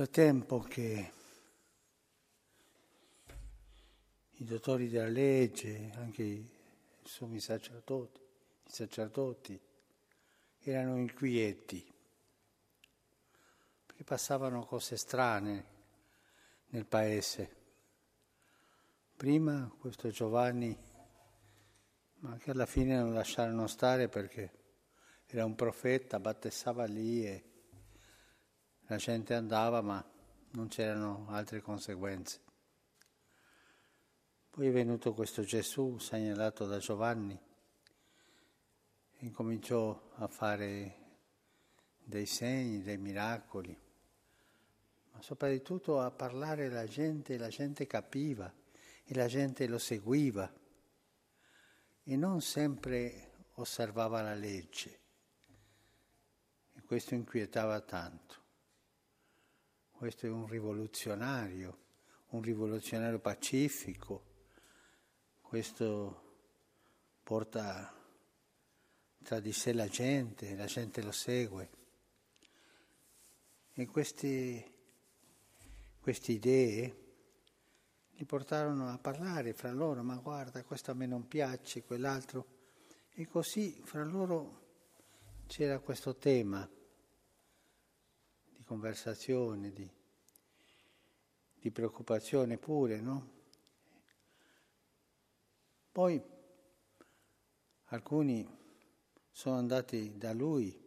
Da tempo che i dottori della legge, anche i sommi sacerdoti, i sacerdoti, erano inquieti, perché passavano cose strane nel paese. Prima questo Giovanni, ma che alla fine non lasciarono stare perché era un profeta, battessava lì e la gente andava, ma non c'erano altre conseguenze. Poi è venuto questo Gesù segnalato da Giovanni e incominciò a fare dei segni, dei miracoli, ma soprattutto a parlare alla gente, la gente capiva e la gente lo seguiva e non sempre osservava la legge e questo inquietava tanto. Questo è un rivoluzionario, un rivoluzionario pacifico, questo porta tra di sé la gente, la gente lo segue. E queste, queste idee li portarono a parlare fra loro, ma guarda, questo a me non piace, quell'altro. E così fra loro c'era questo tema di conversazione, di, di preoccupazione pure, no? Poi alcuni sono andati da lui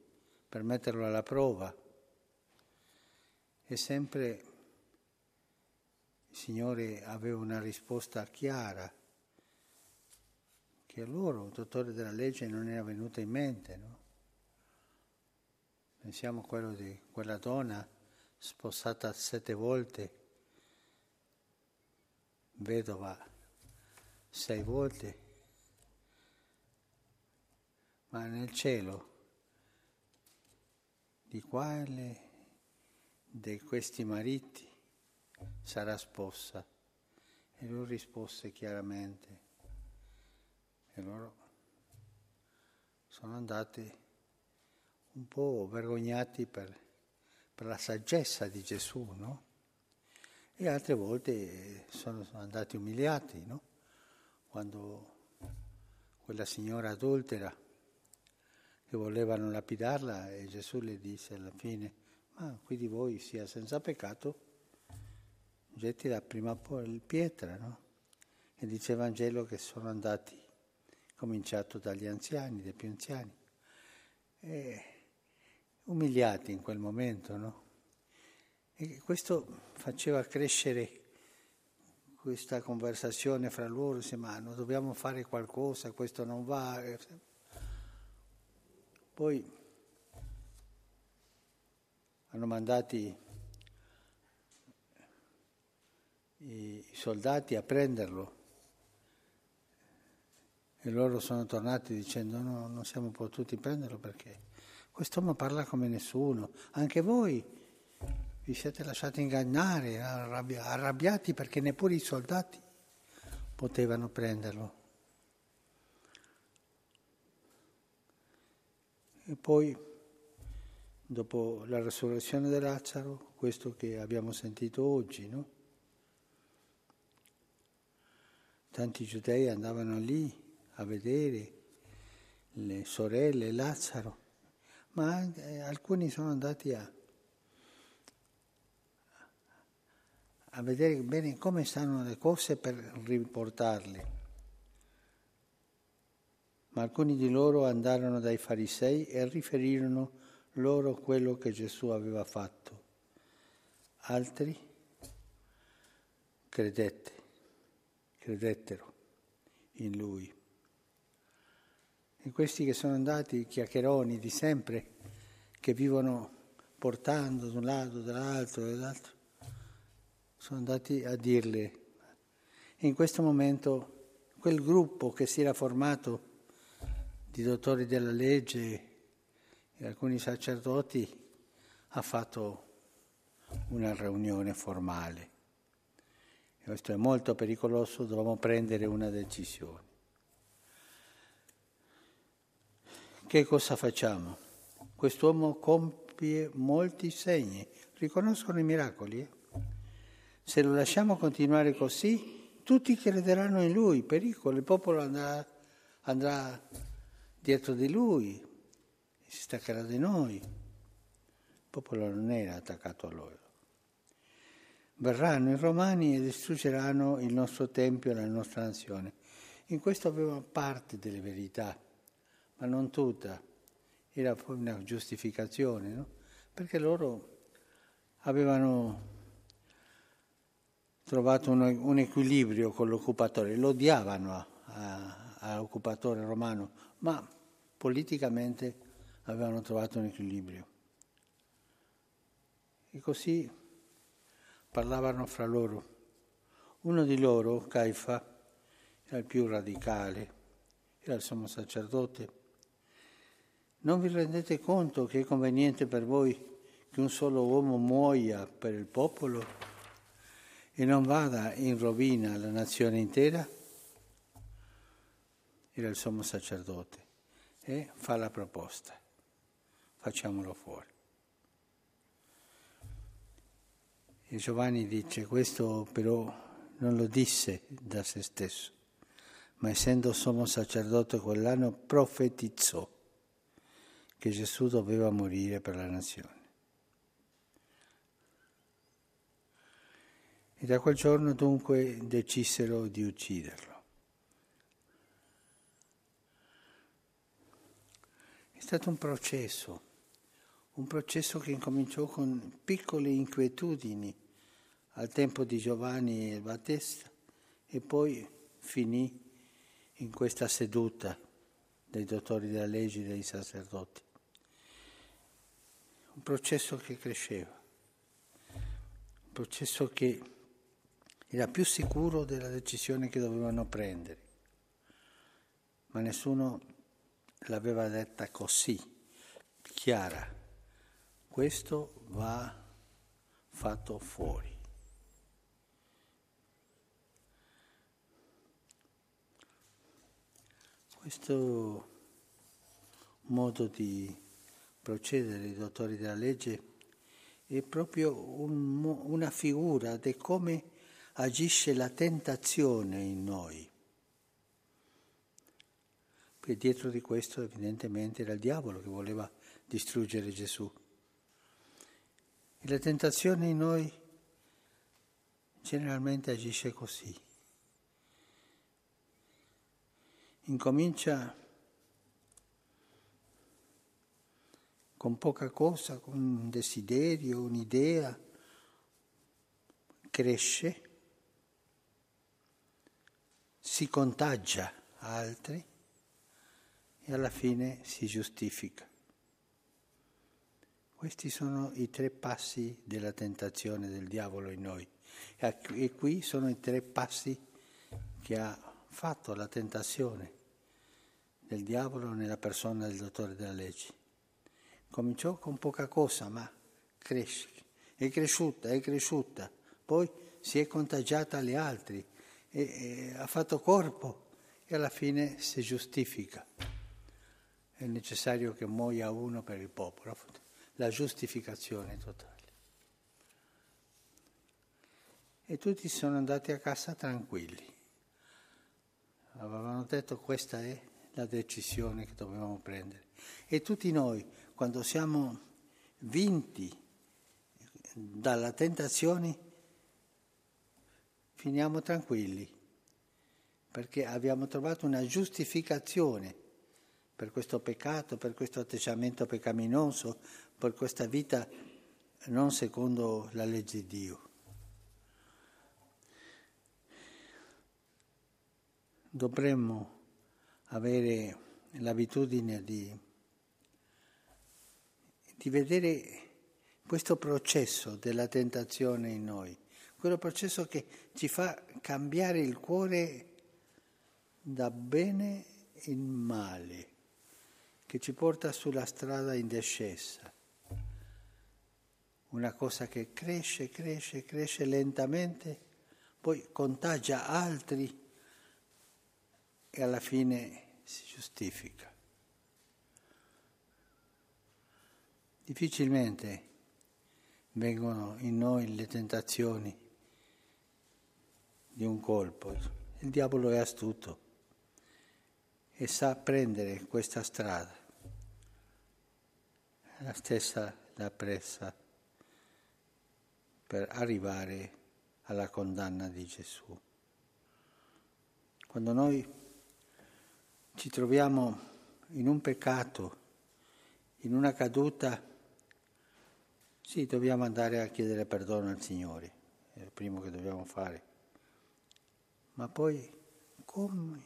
per metterlo alla prova e sempre il Signore aveva una risposta chiara che a loro, dottore della legge, non era venuta in mente. No? Pensiamo a quello di quella donna sposata sette volte, vedova sei volte, ma nel cielo di quale di questi mariti sarà sposa? E lui rispose chiaramente. E loro sono andati un po' vergognati per, per la saggezza di Gesù, no? E altre volte sono andati umiliati, no? quando quella signora adultera che volevano lapidarla e Gesù le disse alla fine, ma qui di voi sia senza peccato, getti la prima pietra, no? E dice il Vangelo che sono andati, cominciato dagli anziani, dai più anziani, e umiliati in quel momento, no? E questo faceva crescere questa conversazione fra loro, dice ma non dobbiamo fare qualcosa, questo non va. Poi hanno mandati i soldati a prenderlo e loro sono tornati dicendo no, non siamo potuti prenderlo perché quest'uomo parla come nessuno, anche voi vi siete lasciati ingannare, arrabbiati perché neppure i soldati potevano prenderlo. E poi, dopo la resurrezione di Lazzaro, questo che abbiamo sentito oggi, no? Tanti giudei andavano lì a vedere le sorelle, Lazzaro, ma alcuni sono andati a a vedere bene come stanno le cose per riportarle. Ma alcuni di loro andarono dai farisei e riferirono loro quello che Gesù aveva fatto. Altri credette, credettero in lui. E questi che sono andati, i chiacchieroni di sempre, che vivono portando da un lato, dall'altro, dall'altro, sono andati a dirle. In questo momento quel gruppo che si era formato di dottori della legge e alcuni sacerdoti ha fatto una riunione formale. Questo è molto pericoloso, dobbiamo prendere una decisione. Che cosa facciamo? Quest'uomo compie molti segni. Riconoscono i miracoli. Eh? Se lo lasciamo continuare così, tutti crederanno in lui, pericolo, il popolo andrà, andrà dietro di lui, si staccherà di noi. Il popolo non era attaccato a loro. Verranno i romani e distruggeranno il nostro tempio e la nostra nazione. In questo avevano parte delle verità, ma non tutta. Era poi una giustificazione, no? Perché loro avevano trovato un, un equilibrio con l'occupatore, lo odiavano all'occupatore romano, ma politicamente avevano trovato un equilibrio. E così parlavano fra loro. Uno di loro, Caifa, era il più radicale, era il sommo sacerdote. Non vi rendete conto che è conveniente per voi che un solo uomo muoia per il popolo e non vada in rovina la nazione intera? Era il sommo sacerdote e fa la proposta, facciamolo fuori. E Giovanni dice, questo però non lo disse da se stesso, ma essendo sommo sacerdote quell'anno profetizzò che Gesù doveva morire per la nazione. E da quel giorno dunque decisero di ucciderlo. È stato un processo, un processo che incominciò con piccole inquietudini al tempo di Giovanni il Battista e poi finì in questa seduta dei dottori della legge e dei sacerdoti. Un processo che cresceva, un processo che era più sicuro della decisione che dovevano prendere, ma nessuno l'aveva detta così, chiara. Questo va fatto fuori. Questo modo di procedere dei dottori della legge è proprio un, una figura di come agisce la tentazione in noi. Poi dietro di questo evidentemente era il diavolo che voleva distruggere Gesù. E la tentazione in noi generalmente agisce così. incomincia con poca cosa, con un desiderio, un'idea, cresce, si contagia a altri e alla fine si giustifica. Questi sono i tre passi della tentazione del diavolo in noi e qui sono i tre passi che ha fatto la tentazione del diavolo nella persona del dottore della legge. Cominciò con poca cosa, ma cresce, è cresciuta, è cresciuta, poi si è contagiata agli altri, e, e ha fatto corpo e alla fine si giustifica. È necessario che muoia uno per il popolo, la giustificazione totale. E tutti sono andati a casa tranquilli avevano detto questa è la decisione che dobbiamo prendere. E tutti noi, quando siamo vinti dalla tentazione, finiamo tranquilli, perché abbiamo trovato una giustificazione per questo peccato, per questo atteggiamento peccaminoso, per questa vita non secondo la legge di Dio. dovremmo avere l'abitudine di, di vedere questo processo della tentazione in noi, quello processo che ci fa cambiare il cuore da bene in male, che ci porta sulla strada in discesa. Una cosa che cresce, cresce, cresce lentamente, poi contagia altri e alla fine si giustifica. Difficilmente vengono in noi le tentazioni di un colpo. Il diavolo è astuto e sa prendere questa strada. La stessa la pressa per arrivare alla condanna di Gesù. Quando noi ci troviamo in un peccato, in una caduta, sì, dobbiamo andare a chiedere perdono al Signore, è il primo che dobbiamo fare. Ma poi come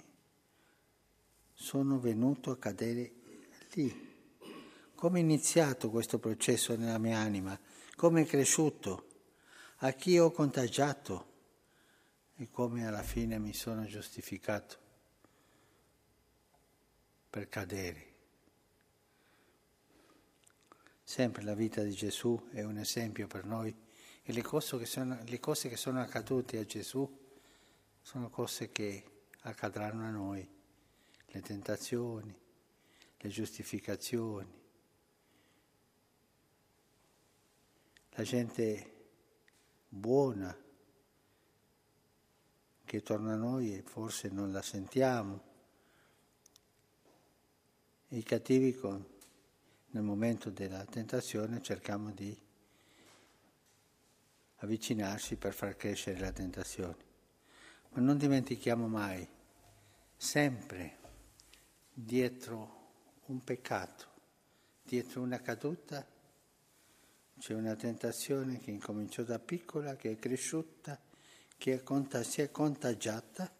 sono venuto a cadere lì? Come è iniziato questo processo nella mia anima? Come è cresciuto? A chi ho contagiato? E come alla fine mi sono giustificato per cadere? Sempre la vita di Gesù è un esempio per noi e le cose che sono, cose che sono accadute a Gesù sono cose che accadranno a noi, le tentazioni, le giustificazioni. La gente buona che torna a noi e forse non la sentiamo. I cattivi con, nel momento della tentazione cercano di avvicinarsi per far crescere la tentazione. Ma non dimentichiamo mai, sempre dietro un peccato, dietro una caduta, c'è una tentazione che incominciò da piccola, che è cresciuta, che è si è contagiata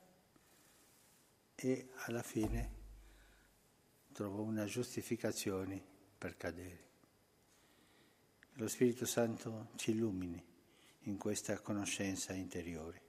e alla fine trovò una giustificazione per cadere. Lo Spirito Santo ci illumini in questa conoscenza interiore.